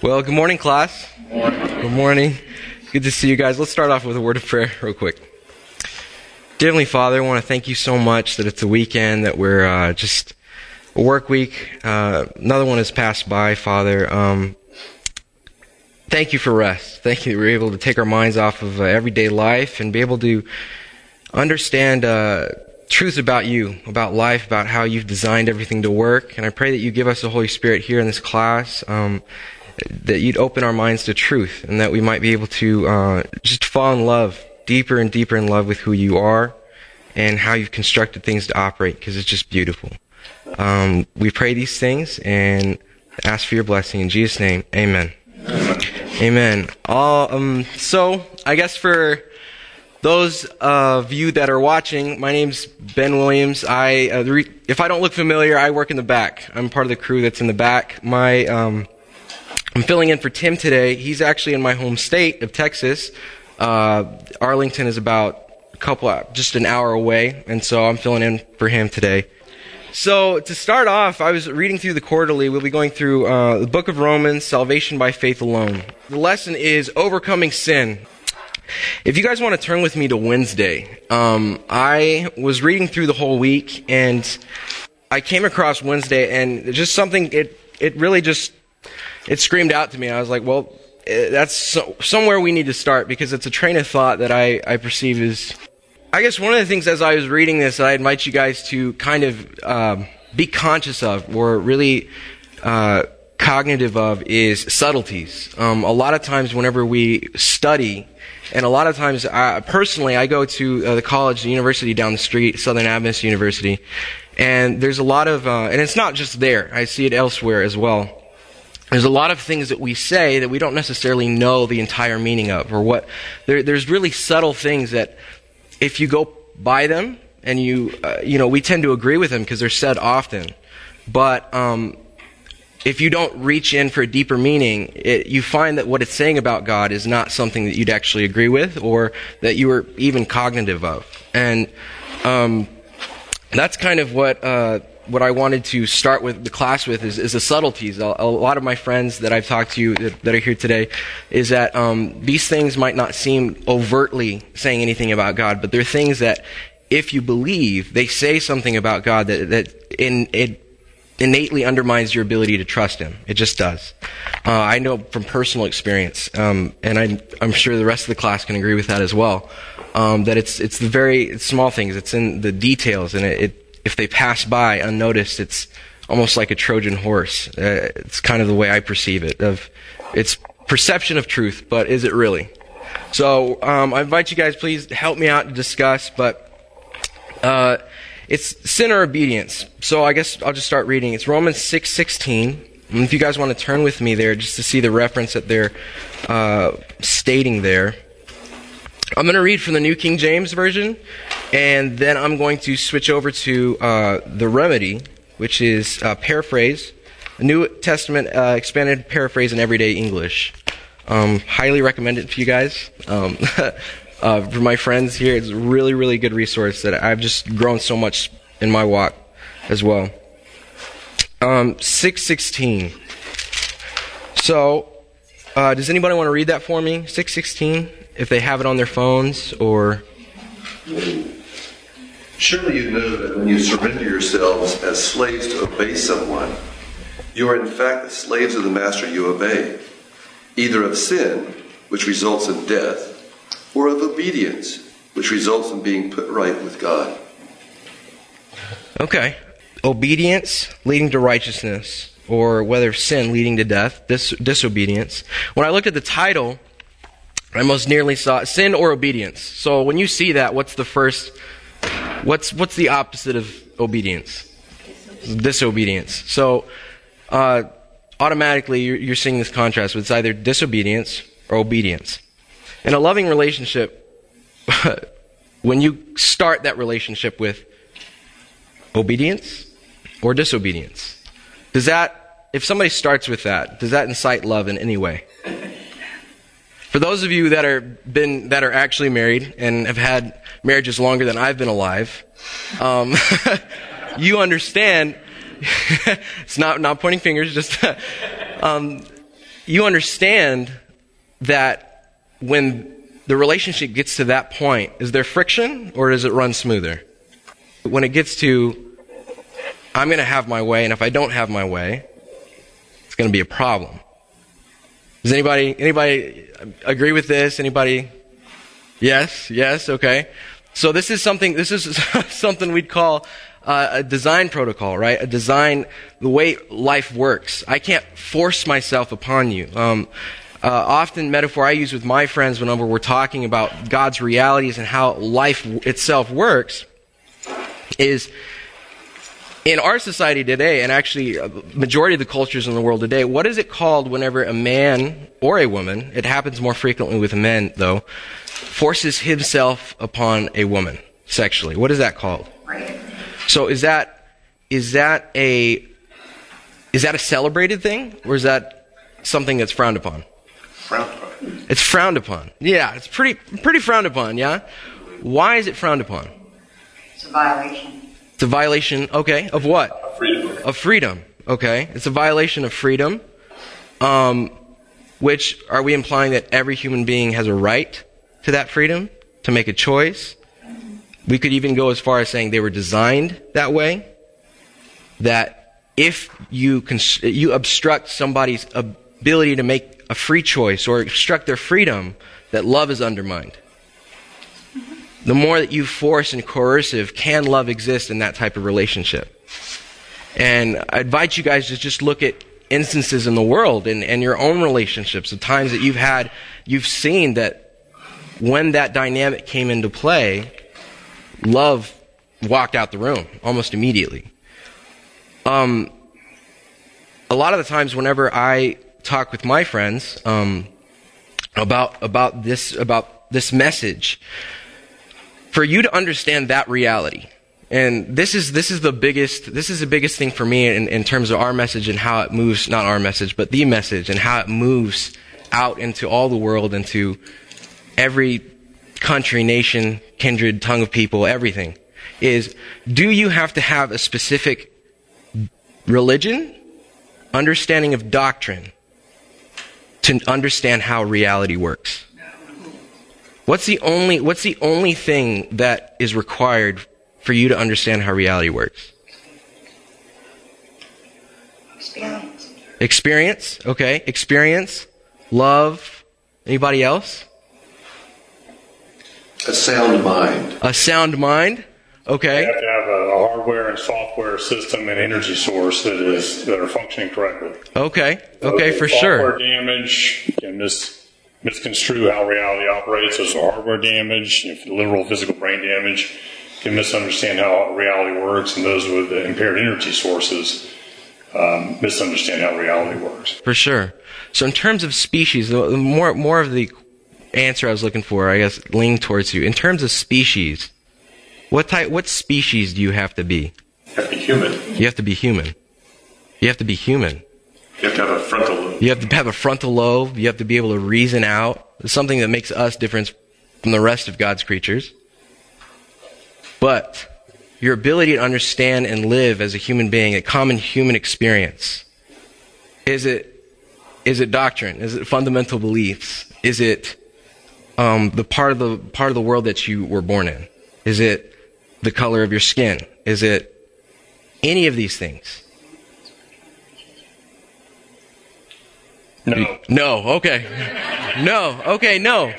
Well, good morning, class. Good morning. Good to see you guys. Let's start off with a word of prayer, real quick. Dear Heavenly Father, I want to thank you so much that it's a weekend, that we're uh, just a work week. Uh, another one has passed by, Father. Um, thank you for rest. Thank you that we're able to take our minds off of uh, everyday life and be able to understand uh, truths about you, about life, about how you've designed everything to work. And I pray that you give us the Holy Spirit here in this class. Um, that you'd open our minds to truth and that we might be able to uh, just fall in love, deeper and deeper in love with who you are and how you've constructed things to operate because it's just beautiful. Um, we pray these things and ask for your blessing in Jesus' name. Amen. Amen. Uh, um, so, I guess for those of you that are watching, my name's Ben Williams. I, uh, re- if I don't look familiar, I work in the back. I'm part of the crew that's in the back. My um, I'm filling in for Tim today. He's actually in my home state of Texas. Uh, Arlington is about a couple, just an hour away, and so I'm filling in for him today. So to start off, I was reading through the quarterly. We'll be going through uh, the book of Romans, salvation by faith alone. The lesson is overcoming sin. If you guys want to turn with me to Wednesday, um, I was reading through the whole week and I came across Wednesday and just something. It it really just it screamed out to me. I was like, well, eh, that's so, somewhere we need to start because it's a train of thought that I, I perceive is. I guess one of the things as I was reading this, I invite you guys to kind of uh, be conscious of or really uh, cognitive of is subtleties. Um, a lot of times, whenever we study, and a lot of times, uh, personally, I go to uh, the college, the university down the street, Southern Adventist University, and there's a lot of, uh, and it's not just there. I see it elsewhere as well there's a lot of things that we say that we don't necessarily know the entire meaning of, or what. There, there's really subtle things that, if you go by them and you, uh, you know, we tend to agree with them because they're said often, but um, if you don't reach in for a deeper meaning, it, you find that what it's saying about God is not something that you'd actually agree with, or that you were even cognitive of, and um, that's kind of what. Uh, what I wanted to start with the class with is, is the subtleties. A, a, lot of my friends that I've talked to that, that are here today is that um, these things might not seem overtly saying anything about God, but they're things that if you believe, they say something about God that, that in, it innately undermines your ability to trust Him. It just does. Uh, I know from personal experience, um, and I'm, I'm sure the rest of the class can agree with that as well. Um, that it's it's the very small things. It's in the details, and it, it if they pass by unnoticed, it's almost like a Trojan horse. Uh, it's kind of the way I perceive it. Of it's perception of truth, but is it really? So um, I invite you guys, please help me out to discuss. But uh, it's sin or obedience. So I guess I'll just start reading. It's Romans six sixteen. And if you guys want to turn with me there, just to see the reference that they're uh, stating there. I'm going to read from the New King James Version, and then I'm going to switch over to uh, the Remedy, which is uh, paraphrase, New Testament uh, expanded paraphrase in everyday English. Um, highly recommend it for you guys. Um, uh, for my friends here, it's a really, really good resource that I've just grown so much in my walk as well. Um, 616. So, uh, does anybody want to read that for me? 616? if they have it on their phones or. Surely you know that when you surrender yourselves as slaves to obey someone, you are in fact the slaves of the master you obey, either of sin, which results in death, or of obedience, which results in being put right with God. Okay. Obedience leading to righteousness, or whether sin leading to death, dis- disobedience. When I looked at the title, I most nearly saw sin or obedience. So when you see that, what's the first, what's, what's the opposite of obedience? Disobedience. So, uh, automatically you're, you're seeing this contrast it's either disobedience or obedience. In a loving relationship, when you start that relationship with obedience or disobedience, does that, if somebody starts with that, does that incite love in any way? For those of you that are been that are actually married and have had marriages longer than I've been alive, um, you understand. it's not not pointing fingers. Just um, you understand that when the relationship gets to that point, is there friction or does it run smoother? When it gets to, I'm going to have my way, and if I don't have my way, it's going to be a problem. Does anybody anybody agree with this? Anybody? Yes, yes, okay. So this is something this is something we'd call uh, a design protocol, right? A design the way life works. I can't force myself upon you. Um, uh, often metaphor I use with my friends whenever we're talking about God's realities and how life itself works is in our society today, and actually a majority of the cultures in the world today, what is it called whenever a man or a woman, it happens more frequently with men though, forces himself upon a woman sexually? What is that called? Right. So is that, is that a, is that a celebrated thing? Or is that something that's frowned upon? Frowned upon. It's frowned upon. Yeah, it's pretty, pretty frowned upon, yeah? Why is it frowned upon? It's a violation. It's a violation, okay, of what? Freedom. Of freedom, okay? It's a violation of freedom. Um, which, are we implying that every human being has a right to that freedom? To make a choice? We could even go as far as saying they were designed that way. That if you, you obstruct somebody's ability to make a free choice or obstruct their freedom, that love is undermined. The more that you force and coercive, can love exist in that type of relationship? And I invite you guys to just look at instances in the world and, and your own relationships, the times that you've had, you've seen that when that dynamic came into play, love walked out the room almost immediately. Um, a lot of the times, whenever I talk with my friends um, about about this about this message, for you to understand that reality, and this is this is the biggest this is the biggest thing for me in, in terms of our message and how it moves not our message but the message and how it moves out into all the world into every country nation kindred tongue of people everything is do you have to have a specific religion understanding of doctrine to understand how reality works what's the only what's the only thing that is required for you to understand how reality works Experience. Experience, okay. Experience, love. Anybody else? A sound mind. A sound mind, Okay. You have to have a, a hardware and software system and energy source that is that are functioning correctly. Okay, okay, for Software sure. damage can mis, misconstrue how reality operates. There's hardware damage, literal physical brain damage can misunderstand how reality works, and those with impaired energy sources um, misunderstand how reality works. For sure. So in terms of species, the more more of the answer I was looking for, I guess, leaning towards you. In terms of species, what type, what species do you have to be? You have to be human. You have to be human. You have to be human. You have to have a frontal lobe. You have to have a frontal lobe. You have to be able to reason out. Something that makes us different from the rest of God's creatures. But your ability to understand and live as a human being, a common human experience, is it is it doctrine? Is it fundamental beliefs? Is it um, the part of the part of the world that you were born in? Is it the color of your skin? Is it any of these things? No. No. Okay. No. Okay. No.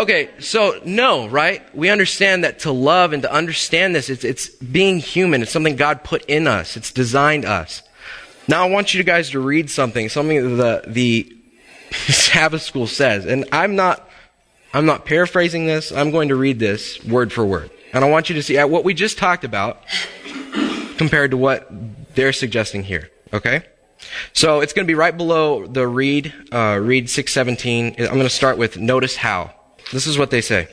Okay. So no, right? We understand that to love and to understand this, it's it's being human. It's something God put in us. It's designed us. Now I want you guys to read something, something the the Sabbath school says, and I'm not I'm not paraphrasing this. I'm going to read this word for word, and I want you to see what we just talked about compared to what they're suggesting here. Okay. So it's going to be right below the read, uh, read 617. I'm going to start with notice how. This is what they say.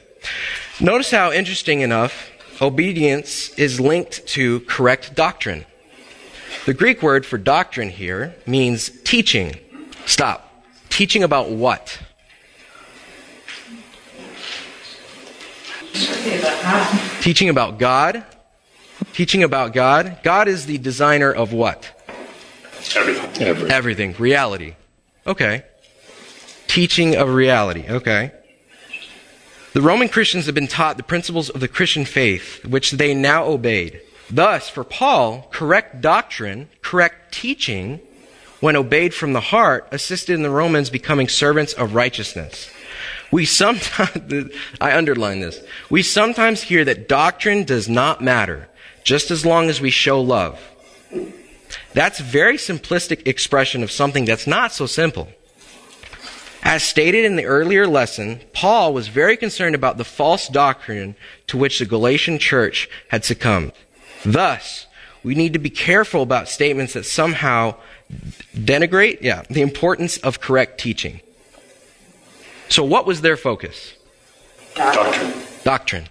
Notice how, interesting enough, obedience is linked to correct doctrine. The Greek word for doctrine here means teaching. Stop. Teaching about what? Teaching about God. Teaching about God. God is the designer of what? Everything. Everything. Everything. Reality. Okay. Teaching of reality. Okay. The Roman Christians have been taught the principles of the Christian faith, which they now obeyed. Thus, for Paul, correct doctrine, correct teaching, when obeyed from the heart, assisted in the Romans becoming servants of righteousness. We sometimes, I underline this, we sometimes hear that doctrine does not matter, just as long as we show love. That's a very simplistic expression of something that's not so simple. As stated in the earlier lesson, Paul was very concerned about the false doctrine to which the Galatian church had succumbed. Thus, we need to be careful about statements that somehow denigrate, yeah, the importance of correct teaching. So what was their focus? Doctrine. Doctrine.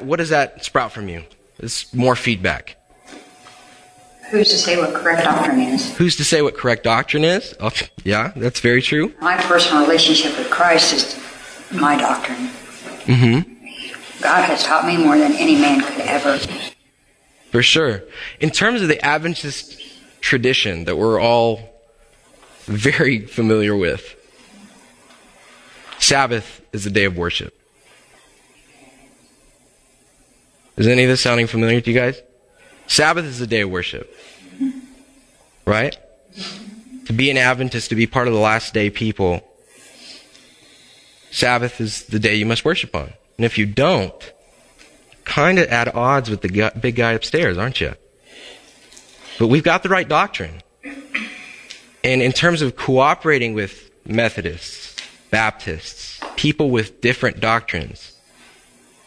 What does that sprout from you? It's more feedback. Who's to say what correct doctrine is? Who's to say what correct doctrine is? Oh, yeah, that's very true. My personal relationship with Christ is my doctrine. Mm-hmm. God has taught me more than any man could ever. For sure. In terms of the Adventist tradition that we're all very familiar with, Sabbath is the day of worship. Is any of this sounding familiar to you guys? Sabbath is the day of worship. Right? To be an Adventist, to be part of the last day people, Sabbath is the day you must worship on. And if you don't, kind of at odds with the big guy upstairs, aren't you? But we've got the right doctrine. And in terms of cooperating with Methodists, Baptists, people with different doctrines,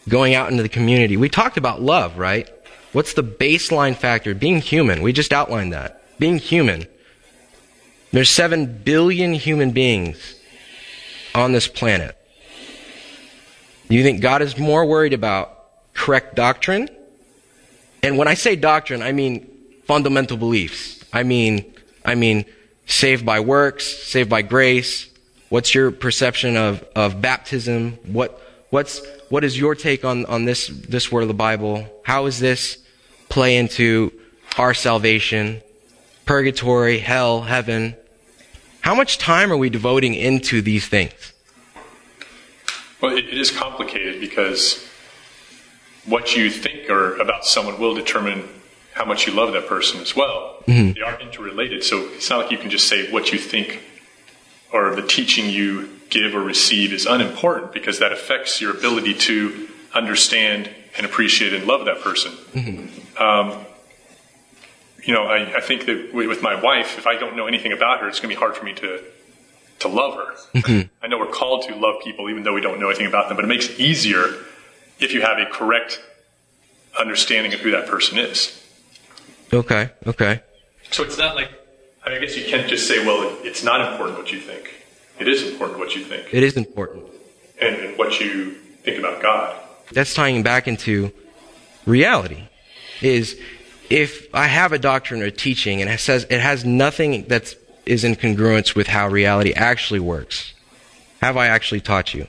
going out into the community, we talked about love, right? What's the baseline factor? Being human. We just outlined that. Being human. There's seven billion human beings on this planet. You think God is more worried about correct doctrine? And when I say doctrine, I mean fundamental beliefs. I mean, I mean, saved by works, saved by grace. What's your perception of, of baptism? What, what's, what is your take on, on this, this word of the Bible? How is this play into our salvation? Purgatory, hell, heaven. How much time are we devoting into these things? Well, it, it is complicated because what you think or about someone will determine how much you love that person as well. Mm-hmm. They are interrelated, so it's not like you can just say what you think or the teaching you give or receive is unimportant because that affects your ability to understand and appreciate and love that person. Um, you know, I, I think that with my wife, if I don't know anything about her, it's going to be hard for me to to love her. I know we're called to love people even though we don't know anything about them, but it makes it easier if you have a correct understanding of who that person is. Okay, okay. So it's not like, I, mean, I guess you can't just say, well, it's not important what you think. It is important what you think It is important. and, and what you think about God. That's tying back into reality. Is if I have a doctrine or teaching and it says it has nothing that's in congruence with how reality actually works, have I actually taught you?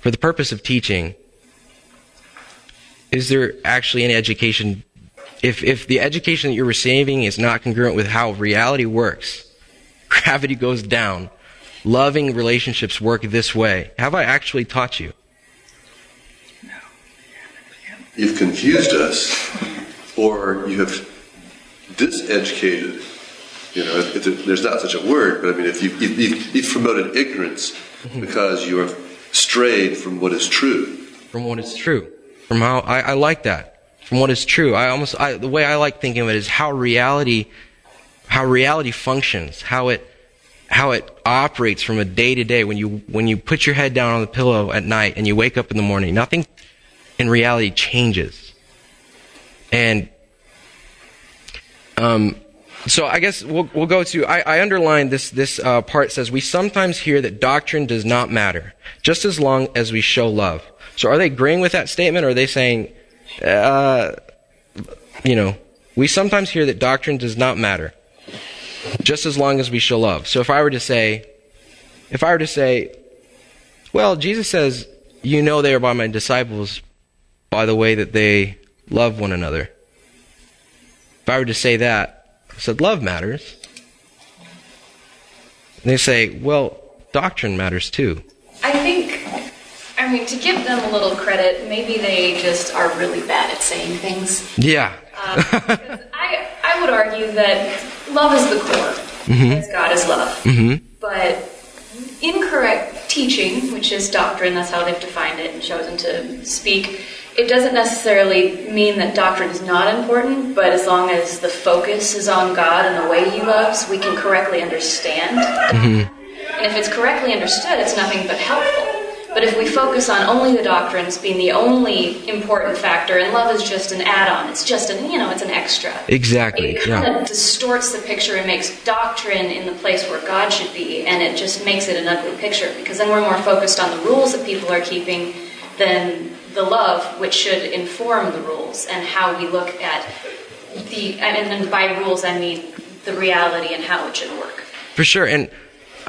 For the purpose of teaching, is there actually any education? If if the education that you're receiving is not congruent with how reality works, gravity goes down. Loving relationships work this way. Have I actually taught you? You've confused us, or you have diseducated. You know, if, there's not such a word, but I mean, if you, if you, you've promoted ignorance because you have strayed from what is true. from what is true. From how I, I like that. From what is true. I almost I, the way I like thinking of it is how reality how reality functions, how it how it operates from a day to day when you when you put your head down on the pillow at night and you wake up in the morning. Nothing in reality changes. And um so I guess we'll, we'll go to, I, I underlined this, this uh, part says, we sometimes hear that doctrine does not matter, just as long as we show love. So are they agreeing with that statement, or are they saying, uh, you know, we sometimes hear that doctrine does not matter, just as long as we show love. So if I were to say, if I were to say, well, Jesus says, you know they are by my disciples by the way that they love one another. If I were to say that, I said love matters. And they say, well, doctrine matters too. I think, I mean, to give them a little credit, maybe they just are really bad at saying things. Yeah. Um, I, I would argue that love is the core, as God is love. But incorrect teaching, which is doctrine, that's how they've defined it and chosen to speak, it doesn't necessarily mean that doctrine is not important, but as long as the focus is on God and the way He loves, we can correctly understand. Mm-hmm. And if it's correctly understood, it's nothing but helpful. But if we focus on only the doctrines being the only important factor, and love is just an add-on, it's just an you know, it's an extra. Exactly. It kind Yeah. of distorts the picture and makes doctrine in the place where God should be, and it just makes it an ugly picture because then we're more focused on the rules that people are keeping than the love, which should inform the rules and how we look at the. And by rules, I mean the reality and how it should work. For sure. And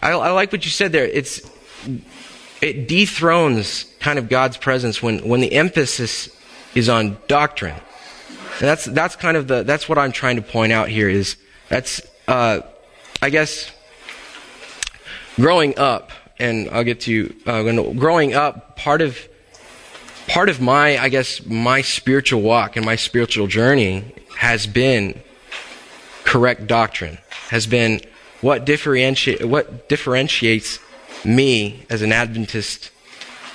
I, I like what you said there. It's it dethrones kind of God's presence when, when the emphasis is on doctrine. And that's that's kind of the that's what I'm trying to point out here is that's uh, I guess growing up and I'll get to uh, growing up part of part of my I guess my spiritual walk and my spiritual journey has been correct doctrine has been what differentiate what differentiates me as an Adventist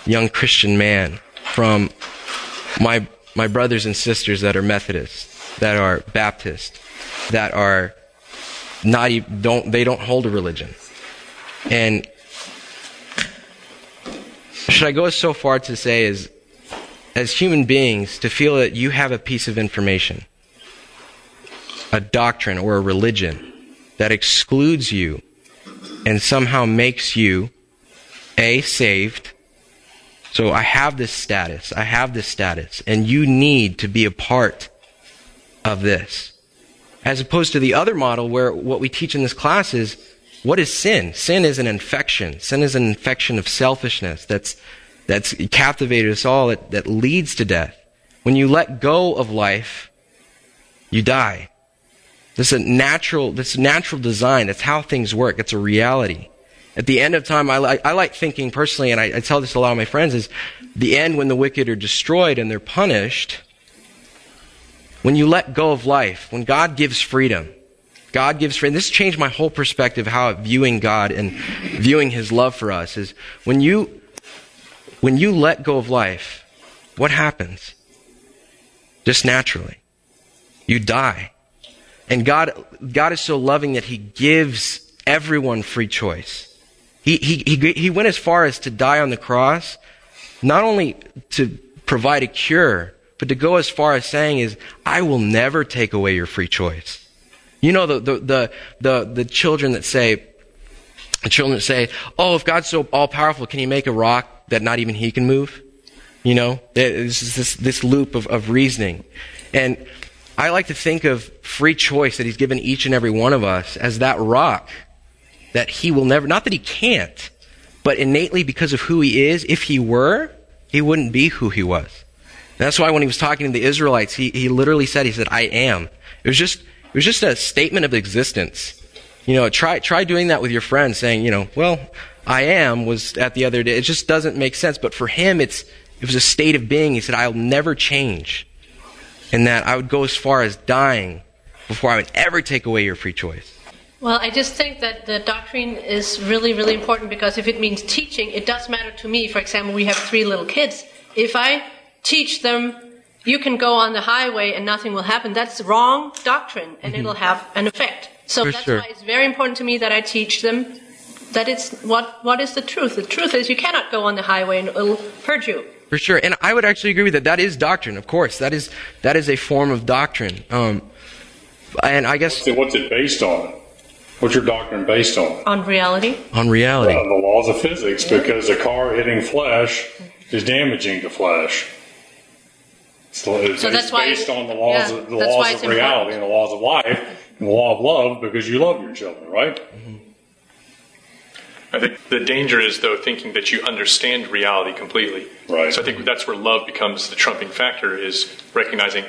young Christian man from my my brothers and sisters that are Methodist, that are Baptist, that are not even, don't they don't hold a religion. And should I go so far to say as as human beings to feel that you have a piece of information a doctrine or a religion that excludes you and somehow makes you a saved. So i have this status. I have this status. And you need to be a part of this. As opposed to the other model where what we teach in this class is what is sin? Sin is an infection. Sin is an infection of selfishness that's that's captivated us all. That, that leads to death. When you let go of life you die. This is a natural, this is natural design. That's how things work. It's a reality. At the end of time, I like, I like thinking personally, and I, I tell this to a lot of my friends, is the end when the wicked are destroyed and they're punished. When you let go of life, when God gives freedom, God gives freedom. This changed my whole perspective how viewing God and viewing His love for us is when you, when you let go of life, what happens? Just naturally. You die. And God, God is so loving that He gives everyone free choice. He, he, he, went as far as to die on the cross, not only to provide a cure, but to go as far as saying is, I will never take away your free choice. You know, the, the, the, the, the children that say, the children that say, oh, if God's so all powerful, can He make a rock that not even He can move? You know, it's this, this loop of, of reasoning. And I like to think of free choice that He's given each and every one of us as that rock that He will never, not that He can't, but innately because of who He is, if He were, He wouldn't be who He was. And that's why when He was talking to the Israelites, He, he literally said, He said, I am. It was just, it was just a statement of existence. You know, try, try doing that with your friends saying, you know, well, I am was at the other day. It just doesn't make sense. But for him, it's, it was a state of being. He said, I'll never change and that I would go as far as dying before I would ever take away your free choice. Well, I just think that the doctrine is really, really important because if it means teaching, it does matter to me. For example, we have three little kids. If I teach them, you can go on the highway and nothing will happen, that's wrong doctrine and it'll have an effect. So For that's sure. why it's very important to me that I teach them that it's what, what is the truth. The truth is you cannot go on the highway and it'll hurt you. For sure. And I would actually agree with that. That is doctrine, of course. That is, that is a form of doctrine. Um, and I guess So what's it based on? What's your doctrine based on? On reality, on reality. Uh, the laws of physics, because a car hitting flesh is damaging to flesh. So it's, So it's that's why- based on the laws yeah, of the laws of reality important. and the laws of life and the law of love because you love your children, right? I think the danger is, though, thinking that you understand reality completely. Right. So I think that's where love becomes the trumping factor. Is recognizing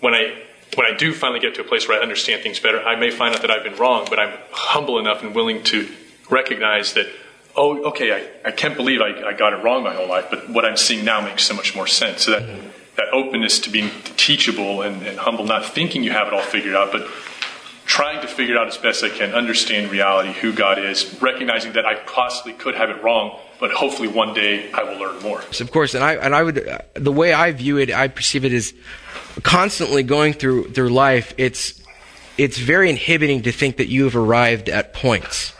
when I when I do finally get to a place where I understand things better, I may find out that I've been wrong, but I'm humble enough and willing to recognize that, oh, okay, I, I can't believe I, I got it wrong my whole life, but what I'm seeing now makes so much more sense. So that, that openness to being teachable and, and humble, not thinking you have it all figured out, but trying to figure out as best I can, understand reality, who God is, recognizing that I possibly could have it wrong, but hopefully one day I will learn more. Of course, and I and I would the way I view it, I perceive it as constantly going through through life. It's it's very inhibiting to think that you have arrived at points.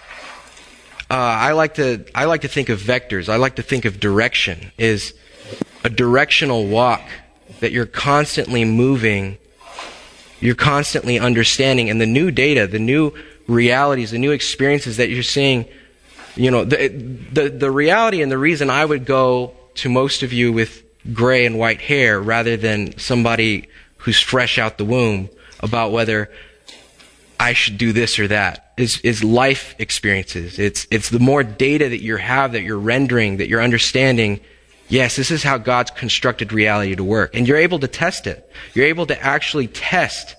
Uh, I like to I like to think of vectors. I like to think of direction is a directional walk that you're constantly moving, you're constantly understanding, and the new data, the new realities, the new experiences that you're seeing. You know, the the the reality and the reason I would go to most of you with gray and white hair rather than somebody who's fresh out the womb about whether I should do this or that is, is life experiences. It's, it's the more data that you have, that you're rendering, that you're understanding. Yes, this is how God's constructed reality to work. And you're able to test it. You're able to actually test.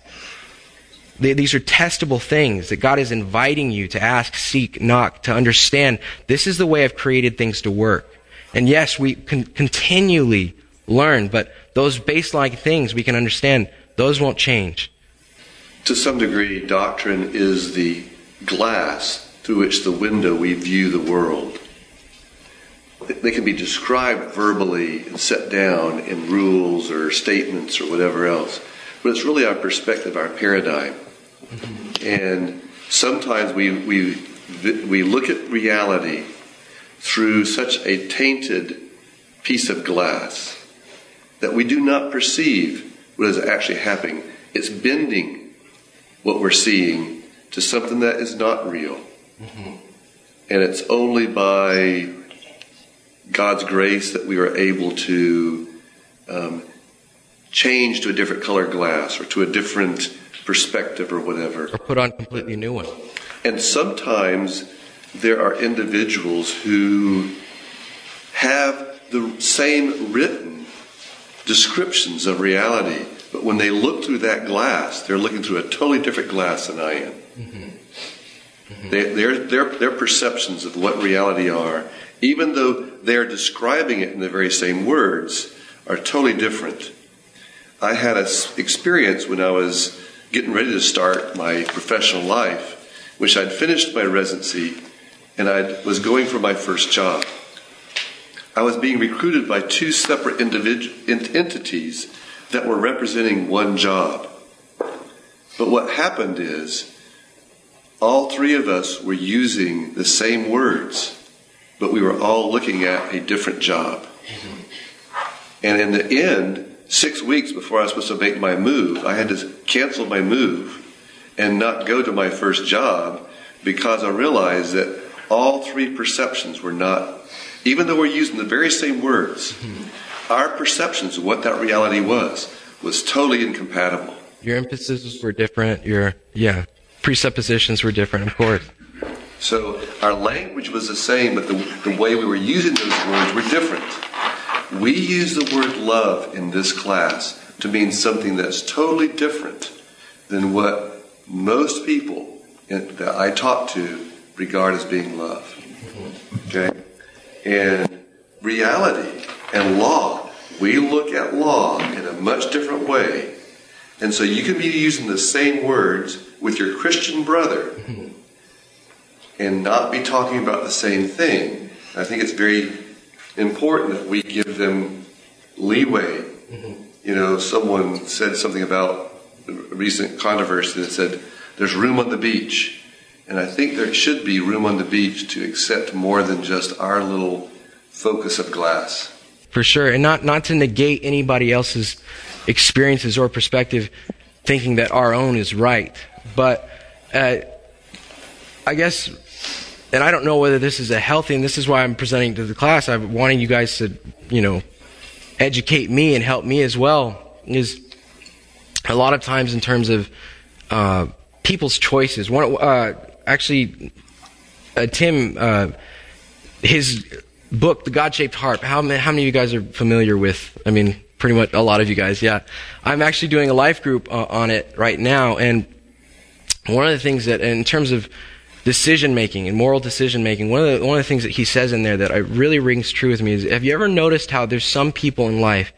These are testable things that God is inviting you to ask, seek, knock, to understand. This is the way I've created things to work. And yes, we can continually learn, but those baseline things we can understand, those won't change. To some degree, doctrine is the glass through which the window we view the world. They can be described verbally and set down in rules or statements or whatever else, but it's really our perspective, our paradigm. And sometimes we, we, we look at reality through such a tainted piece of glass that we do not perceive what is actually happening. It's bending what we're seeing to something that is not real. Mm-hmm. And it's only by God's grace that we are able to um, change to a different color glass or to a different perspective or whatever. Or put on completely new one. And sometimes there are individuals who have the same written descriptions of reality, but when they look through that glass, they're looking through a totally different glass than I am. Mm-hmm. Mm-hmm. They, their, their, their perceptions of what reality are, even though they're describing it in the very same words, are totally different. I had an experience when I was getting ready to start my professional life, which I'd finished my residency and I was going for my first job. I was being recruited by two separate entities that were representing one job. But what happened is, all three of us were using the same words, but we were all looking at a different job. And in the end, six weeks before I was supposed to make my move, I had to cancel my move and not go to my first job because I realized that all three perceptions were not, even though we're using the very same words, mm-hmm. our perceptions of what that reality was was totally incompatible. Your emphases were different. Your yeah, presuppositions were different, of course. So our language was the same, but the, the way we were using those words were different. We use the word love in this class to mean something that's totally different than what most people that I talk to regard as being love. Mm-hmm. Okay? And reality and law, we look at law in a much different way. And so you can be using the same words with your Christian brother and not be talking about the same thing. I think it's very important that we give them leeway. You know, someone said something about a recent controversy that said, there's room on the beach. And I think there should be room on the beach to accept more than just our little focus of glass. For sure. And not, not to negate anybody else's experiences or perspective thinking that our own is right. But uh, I guess, and I don't know whether this is a healthy, and this is why I'm presenting to the class. I'm wanting you guys to, you know, educate me and help me as well. Is a lot of times in terms of uh, people's choices. One, uh, actually, uh, Tim, uh, his book, The God Shaped Heart. How many, how many of you guys are familiar with? I mean, pretty much a lot of you guys. Yeah, I'm actually doing a life group uh, on it right now, and one of the things that, in terms of decision making and moral decision making, one of the one of the things that he says in there that I really rings true with me is: Have you ever noticed how there's some people in life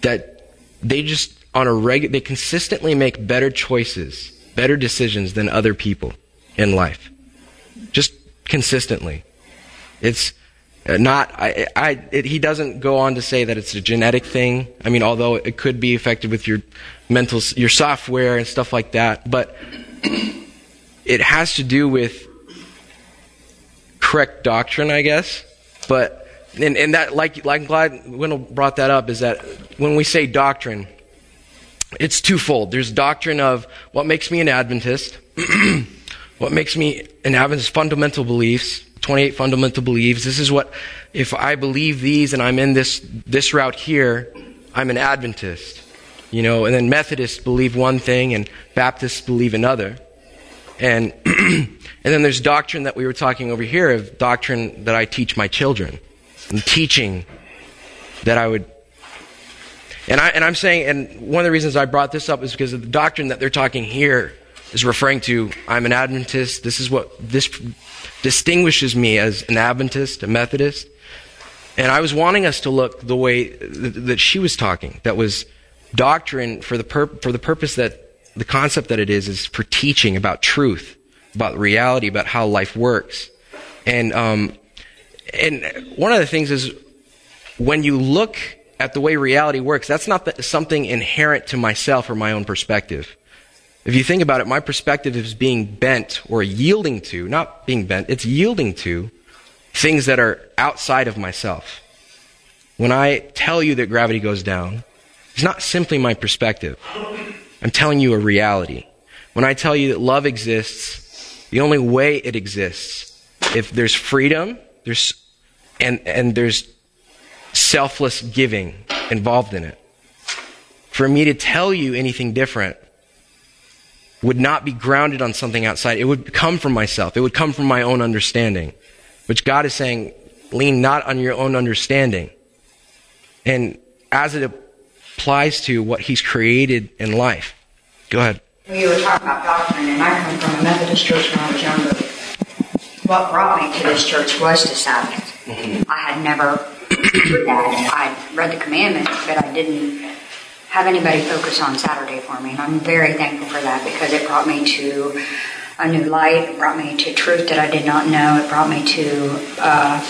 that they just on a regular they consistently make better choices, better decisions than other people in life, just consistently. It's uh, not I, I it, he doesn't go on to say that it's a genetic thing. I mean, although it could be affected with your mental your software and stuff like that, but it has to do with correct doctrine, I guess. But and, and that like like I'm glad Wendell brought that up is that when we say doctrine, it's twofold. There's doctrine of what makes me an Adventist, what makes me an Adventist fundamental beliefs, 28 fundamental beliefs. This is what if I believe these and I'm in this this route here, I'm an Adventist. You know, and then Methodists believe one thing and Baptists believe another. And, and then there's doctrine that we were talking over here of doctrine that I teach my children. And teaching that I would. And, I, and I'm saying, and one of the reasons I brought this up is because of the doctrine that they're talking here is referring to I'm an Adventist. This is what this distinguishes me as an Adventist, a Methodist. And I was wanting us to look the way that she was talking, that was doctrine for the, pur- for the purpose that the concept that it is is for teaching about truth, about reality, about how life works. And um, and one of the things is when you look at the way reality works, that's not the, something inherent to myself or my own perspective. If you think about it, my perspective is being bent or yielding to, not being bent, it's yielding to things that are outside of myself. When I tell you that gravity goes down, it's not simply my perspective. I'm telling you a reality. When I tell you that love exists, the only way it exists, if there's freedom, there's, and, and there's selfless giving involved in it. For me to tell you anything different would not be grounded on something outside. It would come from myself. It would come from my own understanding. Which God is saying, lean not on your own understanding. And as it applies to what He's created in life. Go ahead. You were talking about doctrine, and I come from a Methodist church when I was younger. What brought me to this church was the Sabbath. Mm-hmm. I had never heard that. I read the commandments, but I didn't have anybody focus on Saturday for me. And I'm very thankful for that because it brought me to a new light. It brought me to truth that I did not know. It brought me to a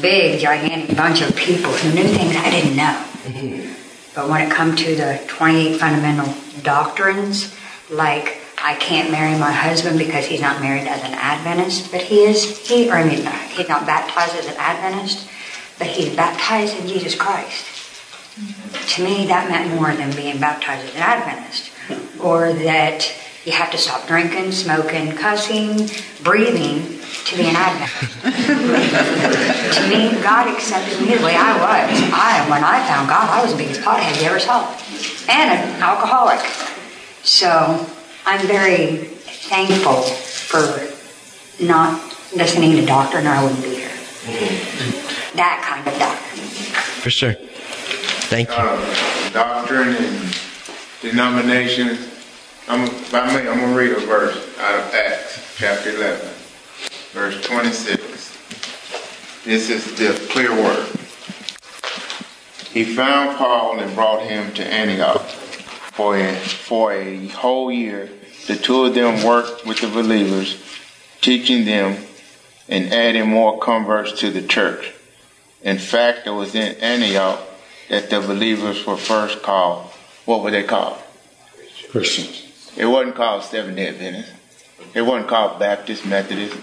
big, gigantic bunch of people who knew things I didn't know. Mm-hmm. But when it comes to the 28 fundamental doctrines, like I can't marry my husband because he's not married as an Adventist, but he is, he, or I mean, he's not baptized as an Adventist, but he's baptized in Jesus Christ. Mm-hmm. To me, that meant more than being baptized as an Adventist, or that you have to stop drinking, smoking, cussing, breathing to be an Adventist. to me, God accepted me the way I was. I, when I found God, I was the biggest pothead you ever saw, and an alcoholic. So I'm very thankful for not listening to doctrine, or I wouldn't be here. That kind of doctrine. For sure. Thank you. Uh, doctrine and denomination I'm, by me, I'm going to read a verse out of Acts chapter 11, verse 26. This is the clear word. He found Paul and brought him to Antioch. For a, for a whole year, the two of them worked with the believers, teaching them and adding more converts to the church. In fact, it was in Antioch that the believers were first called. What were they called? Christians. It wasn't called Seventh day Adventist. It wasn't called Baptist, Methodist.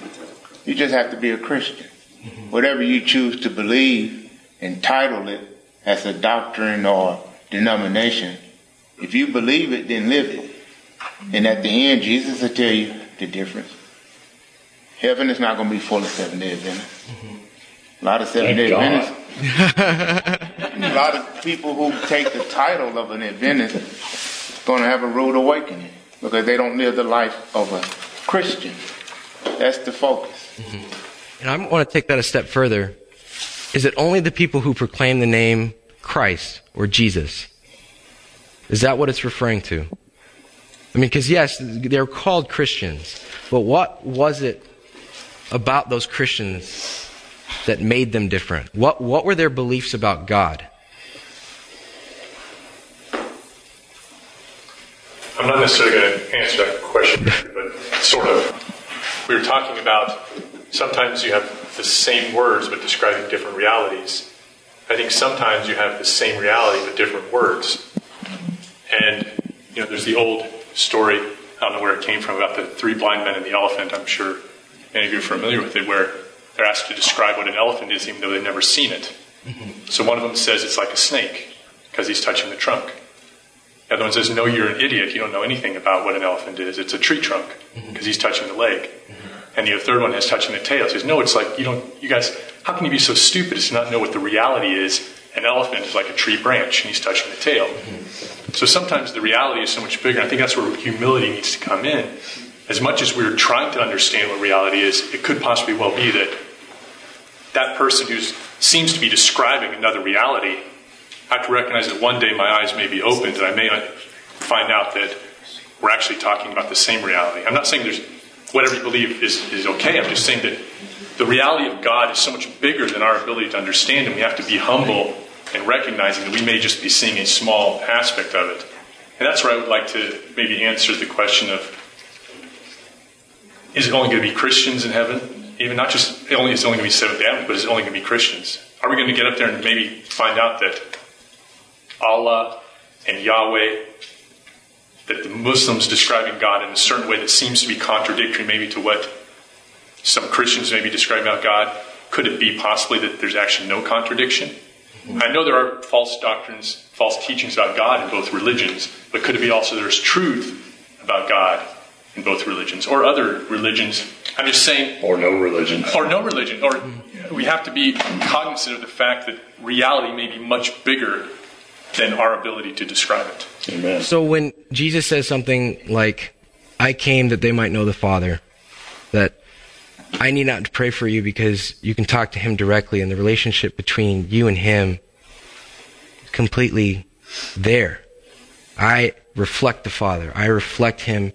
You just have to be a Christian. Mm-hmm. Whatever you choose to believe entitle it as a doctrine or denomination, if you believe it, then live it. And at the end, Jesus will tell you the difference. Heaven is not going to be full of Seventh day Adventists. Mm-hmm. A lot of Seventh day Adventists. a lot of people who take the title of an Adventist going to have a rude awakening because they don't live the life of a Christian. That's the focus. Mm-hmm. And I want to take that a step further. Is it only the people who proclaim the name Christ or Jesus? Is that what it's referring to? I mean, because yes, they're called Christians, but what was it about those Christians that made them different? What, what were their beliefs about God? I'm not necessarily going to answer that question, but sort of. We were talking about sometimes you have the same words but describing different realities. I think sometimes you have the same reality but different words. And, you know, there's the old story, I don't know where it came from, about the three blind men and the elephant. I'm sure many of you are familiar with it, where they're asked to describe what an elephant is even though they've never seen it. So one of them says it's like a snake because he's touching the trunk. The other one says, No, you're an idiot. You don't know anything about what an elephant is. It's a tree trunk because he's touching the leg. And the third one is touching the tail. He says, No, it's like, you don't, you guys, how can you be so stupid as to not know what the reality is? An elephant is like a tree branch and he's touching the tail. So sometimes the reality is so much bigger. I think that's where humility needs to come in. As much as we're trying to understand what reality is, it could possibly well be that that person who seems to be describing another reality, I have to recognize that one day my eyes may be opened and I may find out that we're actually talking about the same reality. I'm not saying there's whatever you believe is, is okay. I'm just saying that the reality of God is so much bigger than our ability to understand, and we have to be humble and recognizing that we may just be seeing a small aspect of it. And that's where I would like to maybe answer the question of is it only going to be Christians in heaven? Even not just only is it only going to be Seventh day Adventists, but is it only going to be Christians? Are we going to get up there and maybe find out that Allah and Yahweh, that the Muslims describing God in a certain way that seems to be contradictory maybe to what some Christians may be describing about God? Could it be possibly that there's actually no contradiction? Mm-hmm. I know there are false doctrines, false teachings about God in both religions, but could it be also there's truth about God in both religions or other religions? I'm just saying, Or no religion. or no religion, or mm-hmm. we have to be cognizant of the fact that reality may be much bigger than our ability to describe it. Amen. So when Jesus says something like, I came that they might know the Father, that I need not to pray for you because you can talk to him directly and the relationship between you and him completely there. I reflect the Father. I reflect him.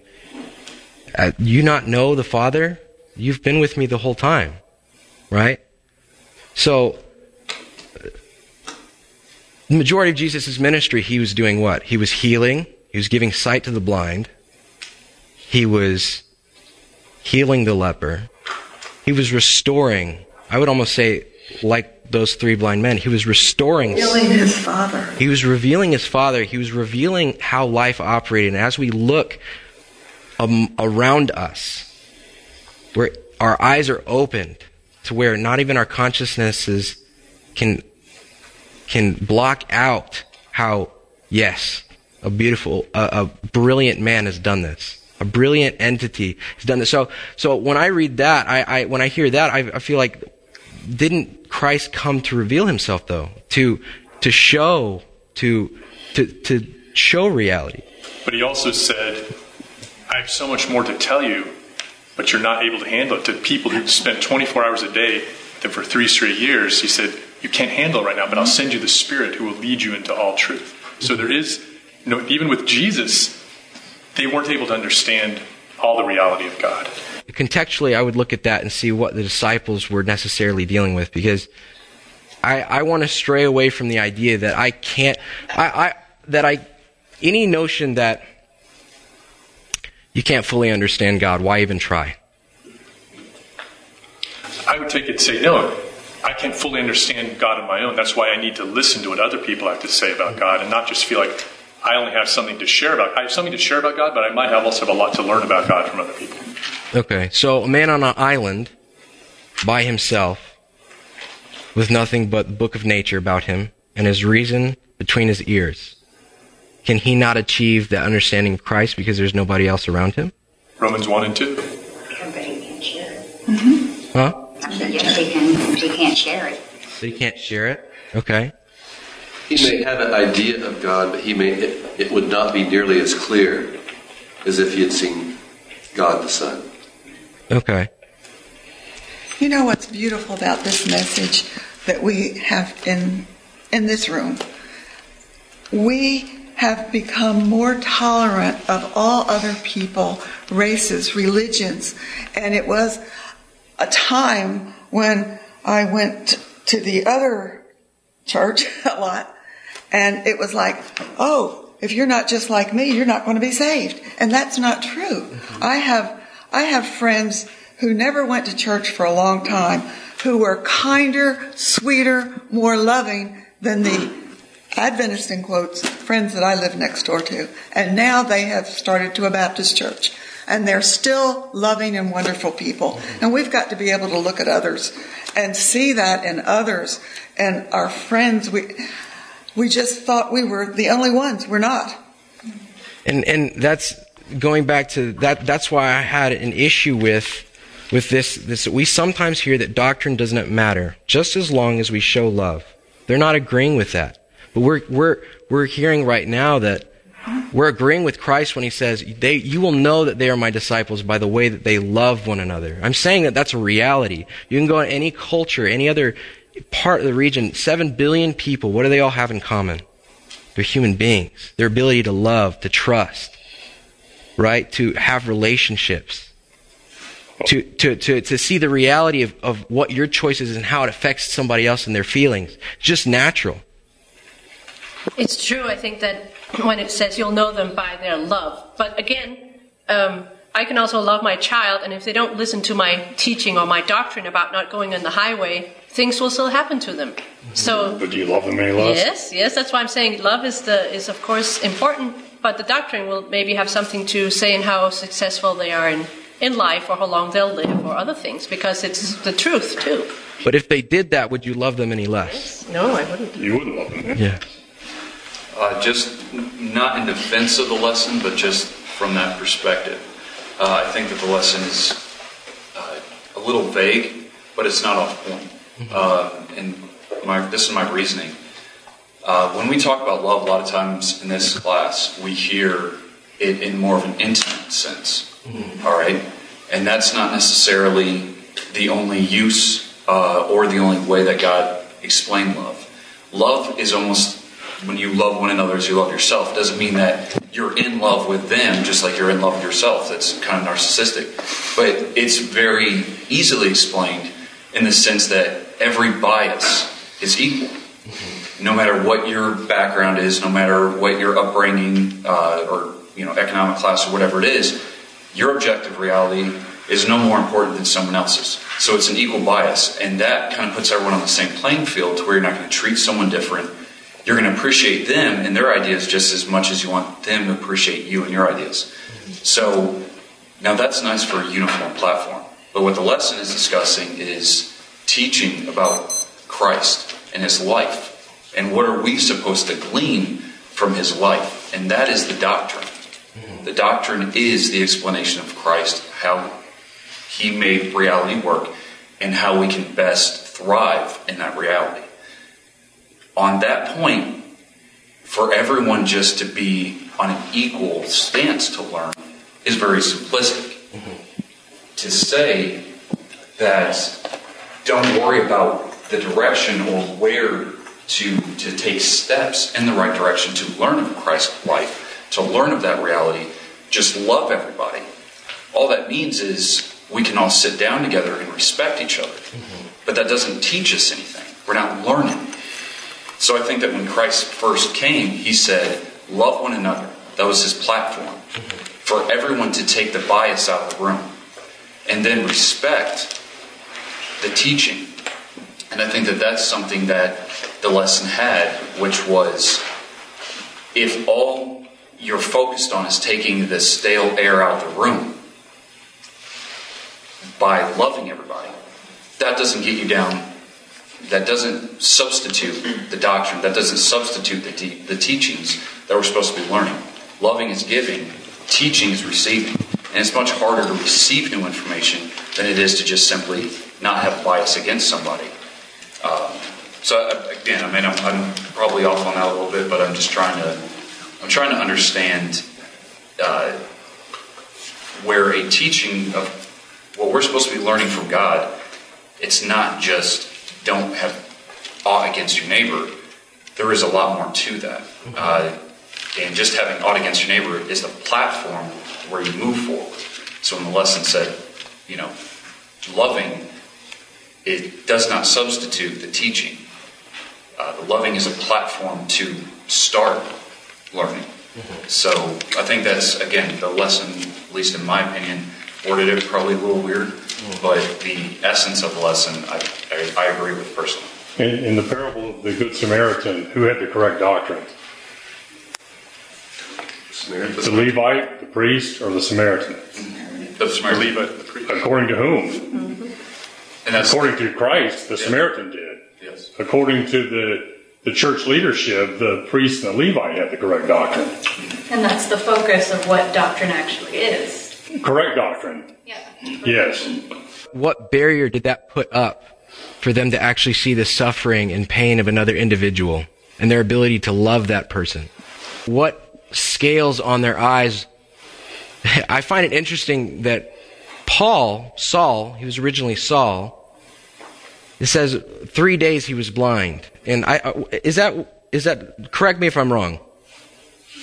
Uh, you not know the Father? You've been with me the whole time, right? So, the majority of Jesus' ministry, he was doing what? He was healing. He was giving sight to the blind. He was healing the leper. He was restoring. I would almost say, like those three blind men, he was restoring. Revealing his father. He was revealing his father. He was revealing how life operated. And as we look um, around us, where our eyes are opened to where not even our consciousnesses can can block out how yes, a beautiful, a, a brilliant man has done this. A brilliant entity has done this. So, so when I read that, I, I when I hear that, I, I feel like didn't Christ come to reveal himself though? To, to show, to, to, to show reality. But he also said, I have so much more to tell you, but you're not able to handle it. To people who've spent 24 hours a day him for three straight years, he said, You can't handle it right now, but I'll send you the Spirit who will lead you into all truth. So there is, you know, even with Jesus, they weren't able to understand all the reality of God. Contextually, I would look at that and see what the disciples were necessarily dealing with because I, I want to stray away from the idea that I can't, I, I, that I, any notion that you can't fully understand God, why even try? I would take it and say, no, I can't fully understand God on my own. That's why I need to listen to what other people have to say about God and not just feel like I only have something to share about. I have something to share about God, but I might have also have a lot to learn about God from other people. Okay, so a man on an island by himself with nothing but the book of nature about him and his reason between his ears. Can he not achieve the understanding of Christ because there's nobody else around him? Romans 1 and 2. Yeah, but he can't share it. Huh? I said, yes, he can, he can't share it. So he can't share it? Okay. He may have an idea of God, but he may it, it would not be nearly as clear as if he had seen God the Son. Okay. You know what's beautiful about this message that we have in in this room? We have become more tolerant of all other people, races, religions, and it was a time when I went to the other church a lot, and it was like, oh, if you're not just like me, you're not going to be saved. And that's not true. Mm-hmm. I have, I have friends who never went to church for a long time, who were kinder, sweeter, more loving than the Adventist in quotes friends that I live next door to. And now they have started to a Baptist church. And they're still loving and wonderful people. Mm-hmm. And we've got to be able to look at others and see that in others and our friends. We, we just thought we were the only ones. We're not. And and that's going back to that. That's why I had an issue with with this. This we sometimes hear that doctrine does not matter, just as long as we show love. They're not agreeing with that, but we're we're we're hearing right now that we're agreeing with Christ when he says, they, you will know that they are my disciples by the way that they love one another. I'm saying that that's a reality. You can go in any culture, any other part of the region, seven billion people, what do they all have in common? They're human beings. Their ability to love, to trust, right? To have relationships. To, to, to, to see the reality of, of what your choice is and how it affects somebody else and their feelings. Just natural. It's true, I think, that when it says you'll know them by their love. But again, um, I can also love my child, and if they don't listen to my teaching or my doctrine about not going on the highway, things will still happen to them. So, But do you love them any less? yes, yes, that's why I'm saying love is the is of course important, but the doctrine will maybe have something to say in how successful they are in in life or how long they'll live or other things because it's the truth too. But if they did that, would you love them any less? No, I wouldn't. You wouldn't love them. Yeah. Uh, just not in defense of the lesson, but just from that perspective. Uh, I think that the lesson is uh, a little vague, but it's not off point. Uh, and my, this is my reasoning. Uh, when we talk about love, a lot of times in this class, we hear it in more of an intimate sense. All right? And that's not necessarily the only use uh, or the only way that God explained love. Love is almost when you love one another as you love yourself. Doesn't mean that you're in love with them just like you're in love with yourself. That's kind of narcissistic. But it's very easily explained in the sense that every bias is equal. No matter what your background is, no matter what your upbringing uh, or you know economic class or whatever it is, your objective reality is no more important than someone else's. So it's an equal bias, and that kind of puts everyone on the same playing field to where you're not going to treat someone different. You're going to appreciate them and their ideas just as much as you want them to appreciate you and your ideas. So now that's nice for a uniform platform. But what the lesson is discussing is teaching about Christ and his life. And what are we supposed to glean from his life? And that is the doctrine. Mm-hmm. The doctrine is the explanation of Christ, how he made reality work, and how we can best thrive in that reality. On that point, for everyone just to be on an equal stance to learn is very simplistic. Mm-hmm. To say that don't worry about the direction or where to, to take steps in the right direction to learn of Christ's life, to learn of that reality, just love everybody. All that means is we can all sit down together and respect each other. Mm-hmm. But that doesn't teach us anything. We're not learning. So I think that when Christ first came, he said, Love one another. That was his platform. For everyone to take the bias out of the room. And then respect the teaching. And I think that that's something that the lesson had, which was if all you're focused on is taking the stale air out of the room by loving everybody, that doesn't get you down. That doesn't substitute the doctrine. That doesn't substitute the, te- the teachings that we're supposed to be learning. Loving is giving, teaching is receiving. And it's much harder to receive new information than it is to just simply not have bias against somebody. Um, so uh, again, I mean, I'm, I'm, probably off on that a little bit, but I'm just trying to, I'm trying to understand uh, where a teaching of what we're supposed to be learning from God, it's not just don't have awe against your neighbor. There is a lot more to that. Uh, and just having awe against your neighbor is the platform where you move forward. So when the lesson said, you know, loving it does not substitute the teaching. Uh, the loving is a platform to start learning. So I think that's, again, the lesson, at least in my opinion, worded it probably a little weird, but the essence of the lesson, I, I, I agree with personally. In, in the parable of the Good Samaritan, who had the correct doctrine? Samaritan. The Levite, the priest, or the Samaritan? The Samaritan. Levite, the priest. According to whom? Mm-hmm. And that's, According to Christ, the Samaritan did. yes. According to the, the church leadership, the priest and the Levite had the correct doctrine. And that's the focus of what doctrine actually is. Correct doctrine. Yeah. Yes. What barrier did that put up for them to actually see the suffering and pain of another individual and their ability to love that person? What scales on their eyes? I find it interesting that Paul, Saul, he was originally Saul. It says three days he was blind, and I uh, is that is that correct me if I'm wrong.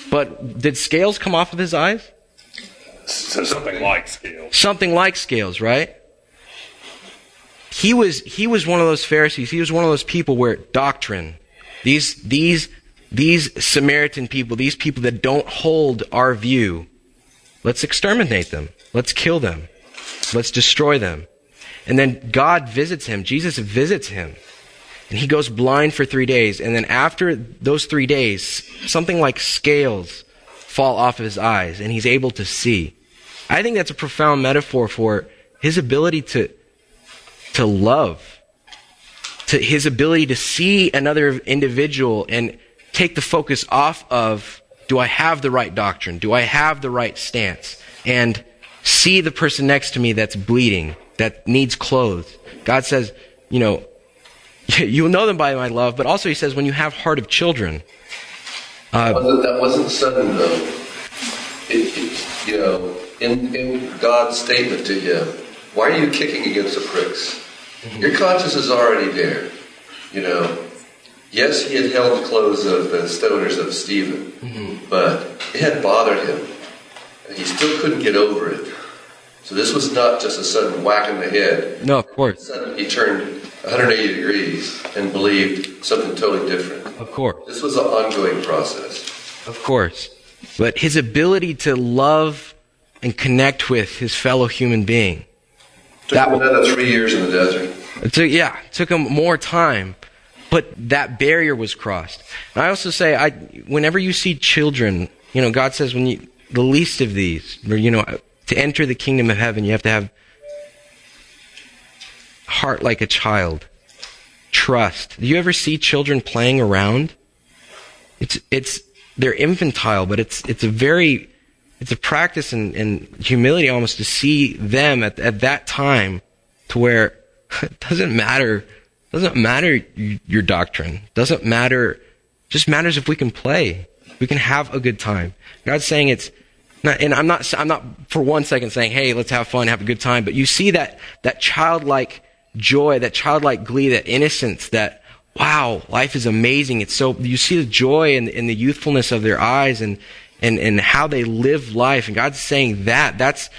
But did scales come off of his eyes? So something like scales. something like scales, right? He was he was one of those Pharisees. He was one of those people where doctrine, these these these Samaritan people, these people that don't hold our view, let's exterminate them. Let's kill them. Let's destroy them. And then God visits him. Jesus visits him. And he goes blind for three days. And then after those three days, something like scales fall off of his eyes and he's able to see. I think that's a profound metaphor for his ability to, to love, to his ability to see another individual and take the focus off of, do I have the right doctrine? Do I have the right stance? And see the person next to me that's bleeding, that needs clothes. God says, you know, you'll know them by my love, but also he says, when you have heart of children, Wasn't- that wasn't sudden though. It, it, you know, in, in God's statement to him, why are you kicking against the pricks? Mhm. Your conscience is already there. You know, yes, he had held the clothes of the stoners of Stephen, mhm. but it had bothered him, and he still couldn't get over it. So this was not just a sudden whack in the head. no, of course, Suddenly he turned 180 degrees and believed something totally different. of course. This was an ongoing process. Of course. But his ability to love and connect with his fellow human being. Took That him another three years in the desert. It took, yeah, it took him more time, but that barrier was crossed. And I also say, I, whenever you see children, you know, God says when you, the least of these, or, you know, to enter the kingdom of heaven, you have to have heart like a child, trust. Do you ever see children playing around? It's, it's, they're infantile, but it's, it's a very, it's a practice and, in humility almost to see them at, at that time to where it doesn't matter, doesn't matter your doctrine, doesn't matter, just matters if we can play, we can have a good time. God's saying it's, not, and I'm not, I'm not for one second saying, hey, let's have fun, have a good time, but you see that, that childlike joy, that childlike glee, that innocence, that, wow, life is amazing. It's so, you see the joy and, and the youthfulness of their eyes and, and, and how they live life. And God's saying that, that's,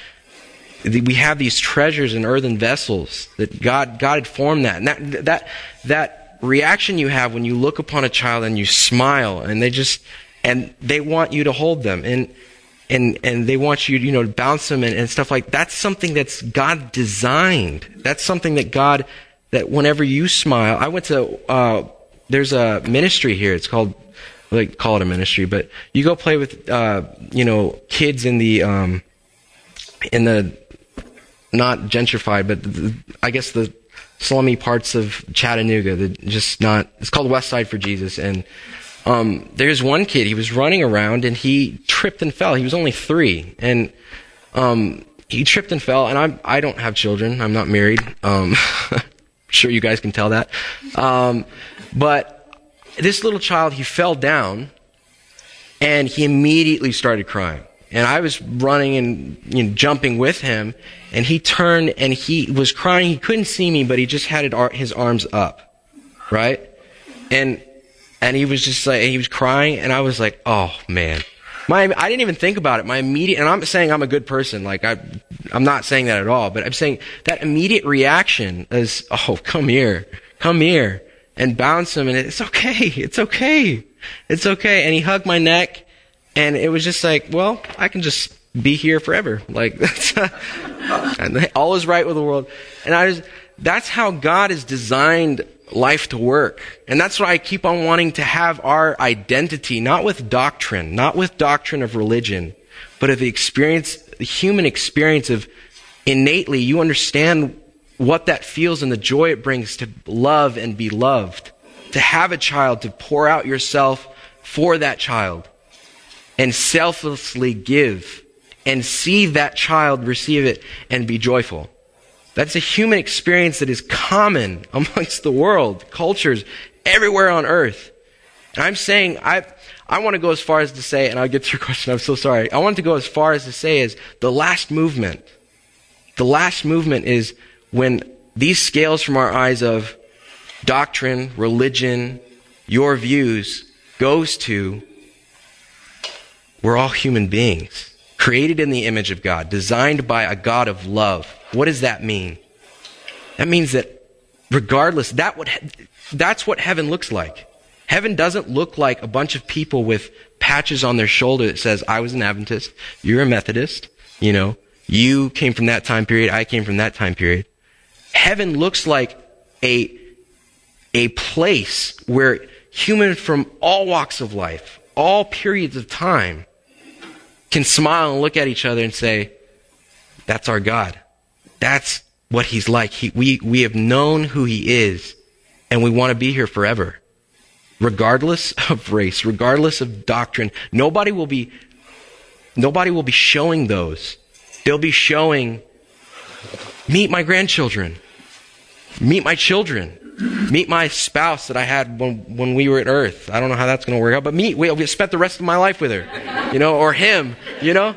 we have these treasures in earthen vessels that God, God had formed that. And that, that, that reaction you have when you look upon a child and you smile and they just, and they want you to hold them and, and, and they want you, you know, to bounce them and, and stuff like, that's something that's God designed. That's something that God, that whenever you smile, I went to, uh, there's a ministry here. It's called, they call it a ministry, but you go play with, uh, you know, kids in the, um, in the not gentrified, but the, I guess the slummy parts of Chattanooga. The just not. It's called West Side for Jesus, and um, there's one kid. He was running around and he tripped and fell. He was only three, and um, he tripped and fell. And I'm I don't have children. I'm not married. Um, sure you guys can tell that. Um, but this little child, he fell down, and he immediately started crying and I was running and you know, jumping with him, and he turned and he was crying. He couldn't see me, but he just had his arms up, right? And and he was just like he was crying, and I was like, oh man, My, I didn't even think about it. My immediate, and I'm saying I'm a good person. Like I, I'm not saying that at all. But I'm saying that immediate reaction is, oh, come here, come here, and bounce him, and it's okay, it's okay, it's okay. And he hugged my neck, and it was just like, well, I can just be here forever. Like that's, and all is right with the world. And I just, that's how God has designed life to work. And that's why I keep on wanting to have our identity, not with doctrine, not with doctrine of religion, but of the experience, the human experience of innately you understand what that feels and the joy it brings to love and be loved. To have a child, to pour out yourself for that child and selflessly give and see that child receive it and be joyful. That's a human experience that is common amongst the world, cultures, everywhere on earth. And I'm saying, I, I want to go as far as to say, and I'll get to your question, I'm so sorry. I want to go as far as to say is the last movement. The last movement is when these scales from our eyes of doctrine, religion, your views goes to we're all human beings, created in the image of God, designed by a God of love what does that mean? That means that regardless, that what, that's what heaven looks like. Heaven doesn't look like a bunch of people with patches on their shoulder that says, I was an Adventist, you're a Methodist, you know, you came from that time period, I came from that time period. Heaven looks like a, a place where humans from all walks of life, all periods of time, can smile and look at each other and say, that's our God. That's what he's like. He, we, we have known who he is, and we want to be here forever. Regardless of race, regardless of doctrine, nobody will be, nobody will be showing those. They'll be showing, meet my grandchildren, meet my children, meet my spouse that I had when, when we were at Earth. I don't know how that's going to work out, but meet, we, we spent the rest of my life with her, you know, or him, you know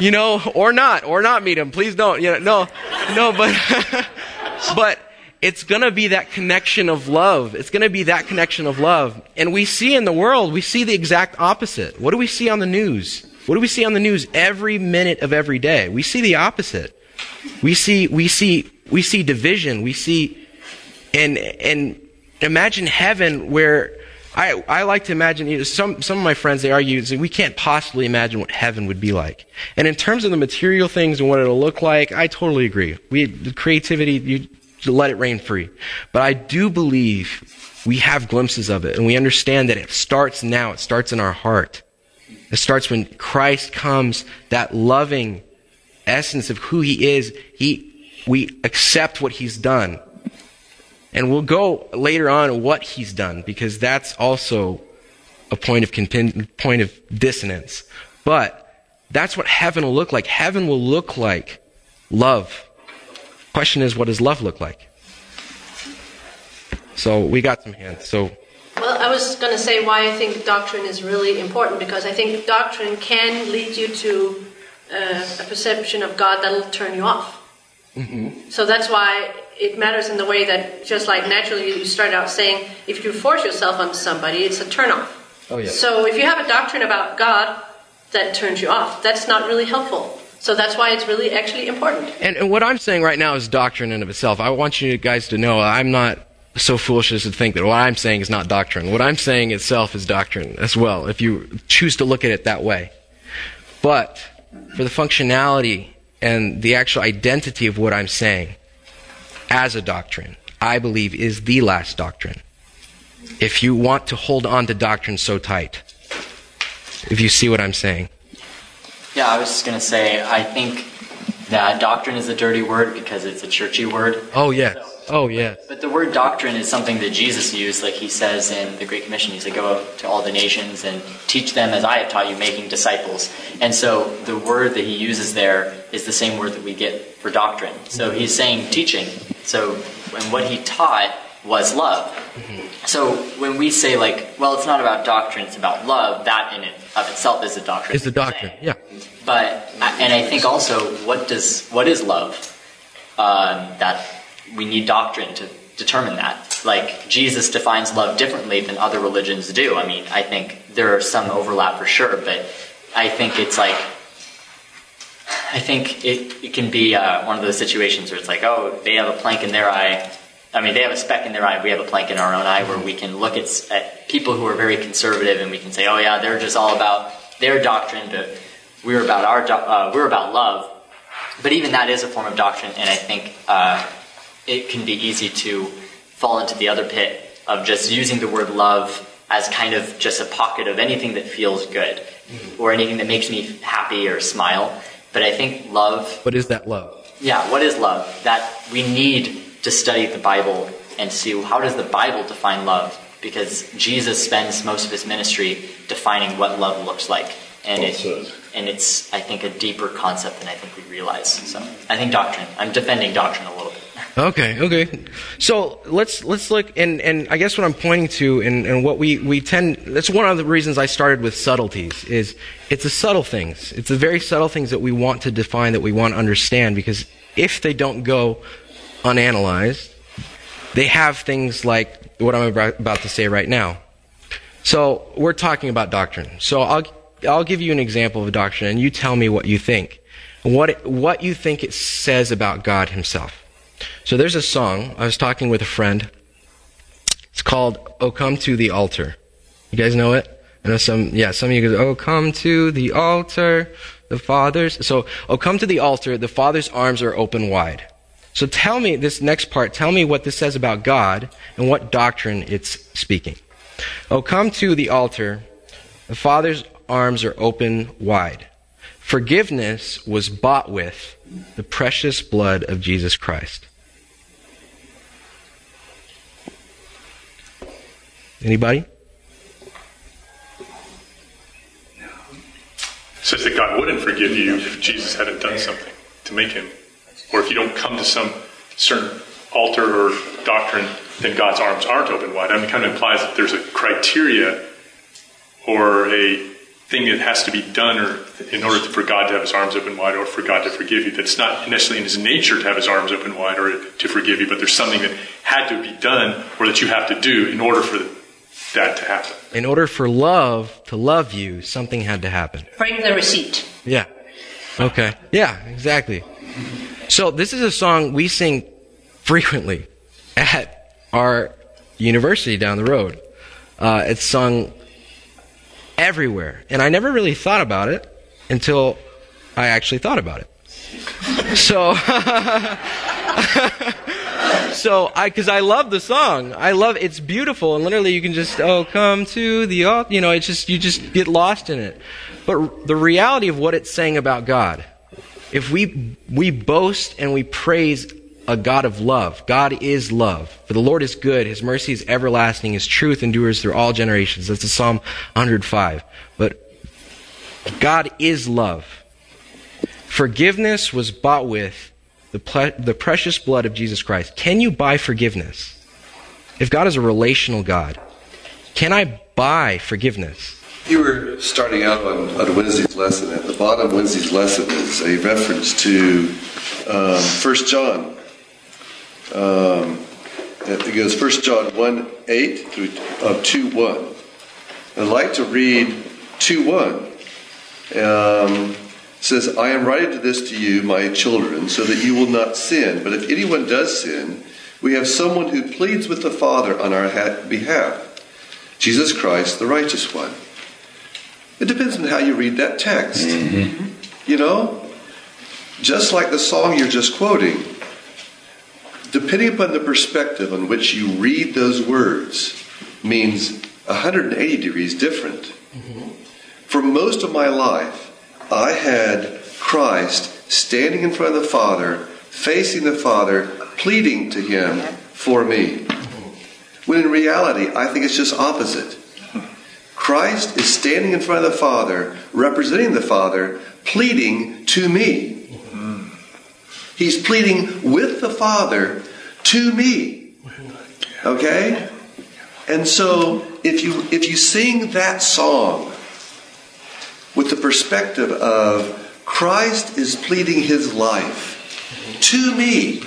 you know, or not, or not meet him. Please don't. You know, no, no, but, but it's gonna be that connection of love. It's gonna be that connection of love. And we see in the world, we see the exact opposite. What do we see on the news? What do we see on the news every minute of every day? We see the opposite. We see, we see, we see division. We see, and, and imagine heaven where I, I like to imagine, you know, some, some of my friends, they argue, we can't possibly imagine what heaven would be like. And in terms of the material things and what it'll look like, I totally agree. We, the creativity, you let it rain free. But I do believe we have glimpses of it and we understand that it starts now. It starts in our heart. It starts when Christ comes, that loving essence of who He is. He, we accept what He's done. And we'll go later on what he's done because that's also a point of point of dissonance. But that's what heaven will look like. Heaven will look like love. Question is, what does love look like? So we got some hands. So. Well, I was going to say why I think doctrine is really important because I think doctrine can lead you to uh, a perception of God that'll turn you off. Mm-hmm. So that's why it matters in the way that just like naturally you start out saying if you force yourself on somebody it's a turn off oh, yeah. so if you have a doctrine about god that turns you off that's not really helpful so that's why it's really actually important and, and what i'm saying right now is doctrine in of itself i want you guys to know i'm not so foolish as to think that what i'm saying is not doctrine what i'm saying itself is doctrine as well if you choose to look at it that way but for the functionality and the actual identity of what i'm saying as a doctrine, I believe is the last doctrine. If you want to hold on to doctrine so tight, if you see what I'm saying. Yeah, I was just going to say, I think that doctrine is a dirty word because it's a churchy word. Oh, yes. So, oh, yes. But the word doctrine is something that Jesus used, like he says in the Great Commission. He said, Go to all the nations and teach them as I have taught you, making disciples. And so the word that he uses there is the same word that we get for doctrine. So he's saying teaching. So, and what he taught was love. Mm-hmm. So when we say like, well, it's not about doctrine, it's about love, that in it of itself is a doctrine. Is the doctrine, yeah. But and I think also, what does what is love? Um, that we need doctrine to determine that. Like Jesus defines love differently than other religions do. I mean, I think there are some overlap for sure, but I think it's like I think it, it can be uh, one of those situations where it's like, oh, they have a plank in their eye. I mean, they have a speck in their eye. We have a plank in our own eye, where we can look at, at people who are very conservative, and we can say, oh yeah, they're just all about their doctrine, but we're about our do- uh, we're about love. But even that is a form of doctrine, and I think uh, it can be easy to fall into the other pit of just using the word love as kind of just a pocket of anything that feels good mm-hmm. or anything that makes me happy or smile. But I think love. What is that love? Yeah, what is love? That we need to study the Bible and see how does the Bible define love? Because Jesus spends most of his ministry defining what love looks like. And it, and it's I think a deeper concept than I think we realize. So I think doctrine. I'm defending doctrine a little bit. Okay, okay. So let's let's look and and I guess what I'm pointing to and, and what we we tend that's one of the reasons I started with subtleties is it's the subtle things. It's the very subtle things that we want to define that we want to understand because if they don't go unanalyzed, they have things like what I'm about to say right now. So we're talking about doctrine. So I'll I'll give you an example of a doctrine and you tell me what you think. What what you think it says about God himself. So there's a song. I was talking with a friend. It's called "Oh Come to the Altar." You guys know it? I know some. Yeah, some of you go, "Oh come to the altar, the Father's." So, "Oh come to the altar, the Father's arms are open wide." So tell me this next part. Tell me what this says about God and what doctrine it's speaking. Oh come to the altar, the Father's arms are open wide. Forgiveness was bought with the precious blood of Jesus Christ. Anybody? It says that God wouldn't forgive you if Jesus hadn't done something to make him. Or if you don't come to some certain altar or doctrine, then God's arms aren't open wide. I mean, it kind of implies that there's a criteria or a thing that has to be done or in order for God to have his arms open wide or for God to forgive you. That's not necessarily in his nature to have his arms open wide or to forgive you, but there's something that had to be done or that you have to do in order for that to happen. In order for love to love you, something had to happen. Bring the receipt. Yeah. Okay. Yeah, exactly. So this is a song we sing frequently at our university down the road. Uh, it's sung everywhere. And I never really thought about it until I actually thought about it. So, so I, cause I love the song. I love, it's beautiful and literally you can just, oh, come to the. You know, it's just, you just get lost in it. But the reality of what it's saying about God, if we, we boast and we praise a God of love. God is love. For the Lord is good. His mercy is everlasting. His truth endures through all generations. That's the Psalm 105. But God is love. Forgiveness was bought with the, ple- the precious blood of Jesus Christ. Can you buy forgiveness? If God is a relational God, can I buy forgiveness? You were starting out on, on Wednesday's lesson. At the bottom of Wednesday's lesson is a reference to um, 1 John um, it goes 1 John 1 8 through uh, 2 1. I'd like to read 2 1. Um, says, I am writing to this to you, my children, so that you will not sin. But if anyone does sin, we have someone who pleads with the Father on our ha- behalf Jesus Christ, the righteous one. It depends on how you read that text. Mm-hmm. You know, just like the song you're just quoting, depending upon the perspective on which you read those words, means 180 degrees different. Mm-hmm. For most of my life, I had Christ standing in front of the Father, facing the Father, pleading to Him for me. When in reality, I think it's just opposite. Christ is standing in front of the Father, representing the Father, pleading to me. He's pleading with the Father to me. Okay? And so if you if you sing that song with the perspective of Christ is pleading his life to me,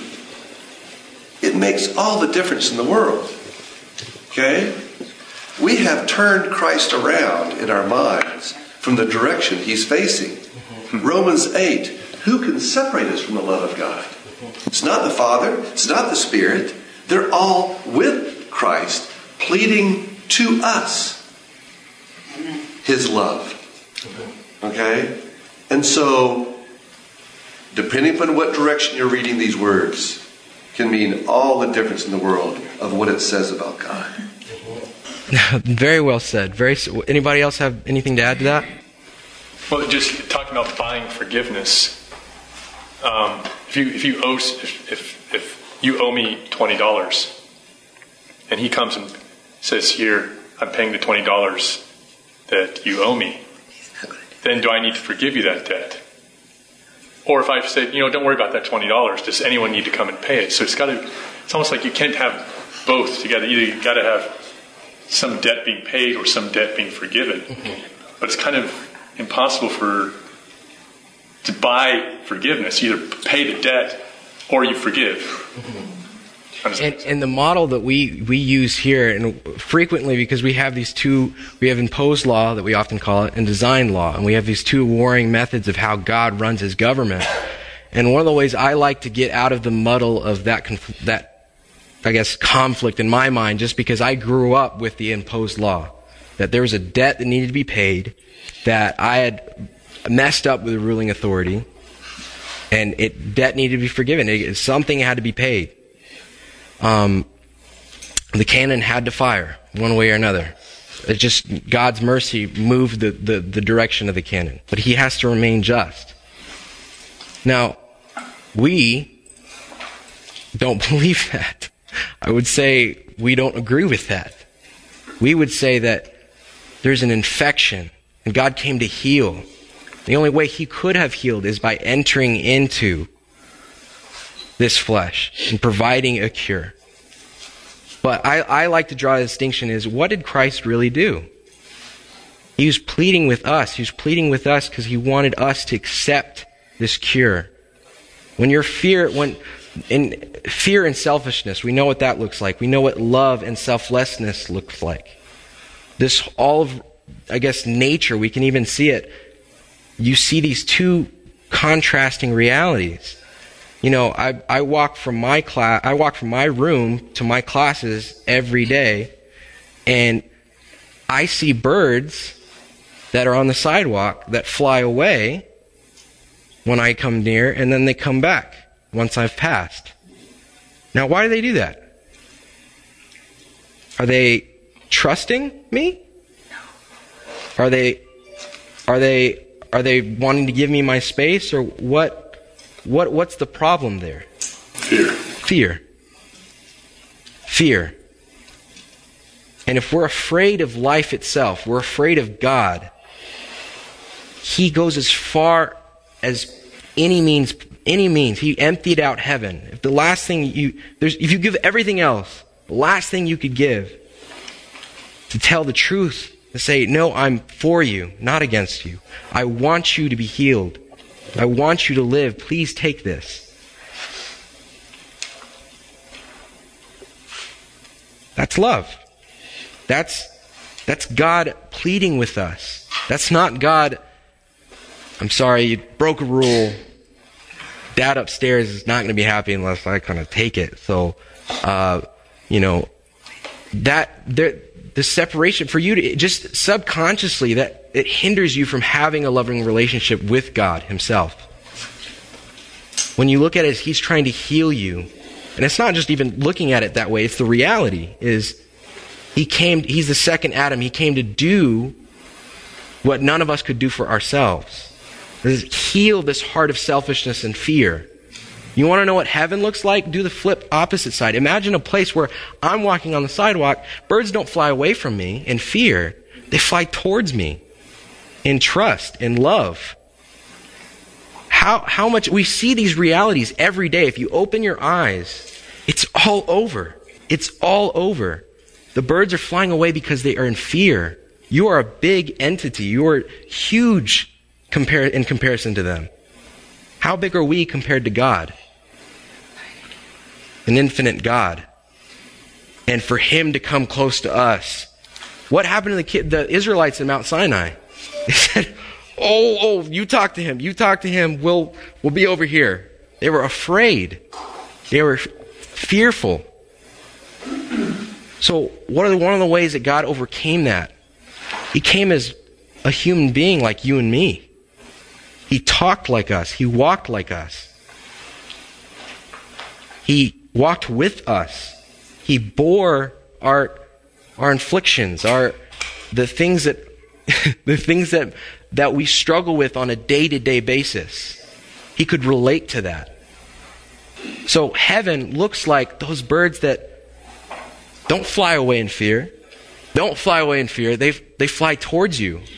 it makes all the difference in the world. Okay? We have turned Christ around in our minds from the direction he's facing. Romans 8 Who can separate us from the love of God? It's not the Father, it's not the Spirit. They're all with Christ, pleading to us his love. Okay? And so, depending upon what direction you're reading these words, can mean all the difference in the world of what it says about God. Very well said. Very. Anybody else have anything to add to that? Well, just talking about buying forgiveness. Um, if you if you owe if, if, if you owe me twenty dollars, and he comes and says, "Here, I'm paying the twenty dollars that you owe me," then do I need to forgive you that debt? Or if I say, you know, don't worry about that twenty dollars, does anyone need to come and pay it? So it's got to. It's almost like you can't have both together. Either you've got to have some debt being paid or some debt being forgiven. Mm-hmm. But it's kind of impossible for to buy forgiveness. You either pay the debt or you forgive. Mm-hmm. And, and, the model that we, we use here, and frequently because we have these two, we have imposed law that we often call it, and design law, and we have these two warring methods of how God runs His government. And one of the ways I like to get out of the muddle of that conf- that I guess conflict in my mind, just because I grew up with the imposed law, that there was a debt that needed to be paid, that I had messed up with the ruling authority, and it debt needed to be forgiven. It, something had to be paid um, the cannon had to fire one way or another. It just God's mercy moved the, the, the direction of the cannon, but He has to remain just. Now, we don't believe that. I would say we don't agree with that. We would say that there's an infection and God came to heal. The only way He could have healed is by entering into this flesh and providing a cure. But I, I like to draw a distinction is what did Christ really do? He was pleading with us. He was pleading with us because he wanted us to accept this cure. When your fear, when in fear and selfishness, we know what that looks like. We know what love and selflessness looks like. This all of, I guess, nature, we can even see it. You see these two contrasting realities. You know, I, I walk from my class, I walk from my room to my classes every day, and I see birds that are on the sidewalk that fly away when I come near, and then they come back once I've passed. Now, why do they do that? Are they trusting me? Are they, are they, are they wanting to give me my space, or what? What, what's the problem there? Fear. Fear. Fear. And if we're afraid of life itself, we're afraid of God, He goes as far as any means, any means. He emptied out heaven. If the last thing you, there's, if you give everything else, the last thing you could give to tell the truth, to say, no, I'm for you, not against you. I want you to be healed. I want you to live. Please take this. That's love. That's, that's God pleading with us. That's not God, I'm sorry, you broke a rule. Dad upstairs is not going to be happy unless I kind of take it. So, uh, you know, that, there, the separation for you to just subconsciously that it hinders you from having a loving relationship with God Himself. When you look at it, He's trying to heal you. And it's not just even looking at it that way, it's the reality is He came, He's the second Adam. He came to do what none of us could do for ourselves. Heal this heart of selfishness and fear. You want to know what heaven looks like? Do the flip opposite side. Imagine a place where I'm walking on the sidewalk. Birds don't fly away from me in fear. They fly towards me in trust, in love. How, how much we see these realities every day. If you open your eyes, it's all over. It's all over. The birds are flying away because they are in fear. You are a big entity. You are huge compar- in comparison to them. How big are we compared to God? An infinite God. And for him to come close to us. What happened to the, kid, the Israelites in Mount Sinai? They said, Oh, oh, you talk to him. You talk to him. We'll, we'll be over here. They were afraid. They were fearful. So, what are one of the ways that God overcame that? He came as a human being like you and me. He talked like us. He walked like us. He walked with us. He bore our, our inflictions, our, the things that, the things that, that we struggle with on a day to day basis. He could relate to that. So heaven looks like those birds that don't fly away in fear. Don't fly away in fear. They, they fly towards you.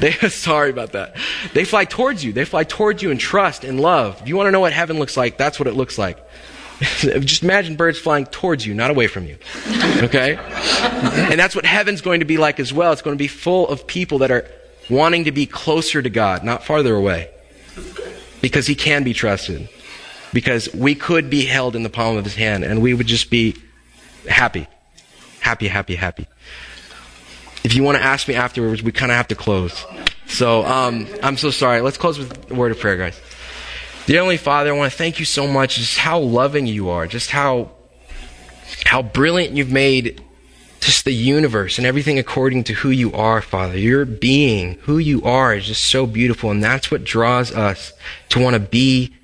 They, sorry about that. They fly towards you. They fly towards you in trust and love. If you want to know what heaven looks like, that's what it looks like. Just imagine birds flying towards you, not away from you. Okay? And that's what heaven's going to be like as well. It's going to be full of people that are wanting to be closer to God, not farther away. Because He can be trusted. Because we could be held in the palm of His hand and we would just be happy. Happy, happy, happy. If you want to ask me afterwards, we kind of have to close. So, um, I'm so sorry. Let's close with a word of prayer, guys. Dear Heavenly Father, I want to thank you so much, just how loving you are, just how, how brilliant you've made just the universe and everything according to who you are, Father. Your being, who you are, is just so beautiful, and that's what draws us to want to be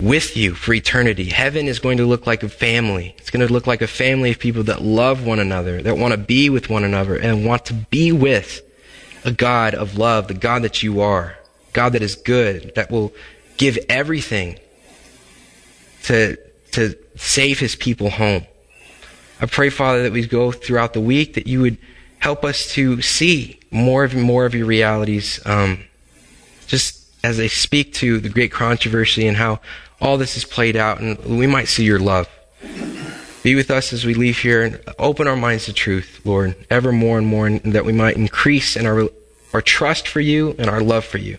with you for eternity. Heaven is going to look like a family. It's going to look like a family of people that love one another, that want to be with one another, and want to be with a God of love, the God that you are, God that is good, that will give everything to, to save his people home. I pray, Father, that we go throughout the week, that you would help us to see more of more of your realities, um, just as they speak to the great controversy and how all this is played out, and we might see your love. Be with us as we leave here and open our minds to truth, Lord, ever more and more, and that we might increase in our, our trust for you and our love for you.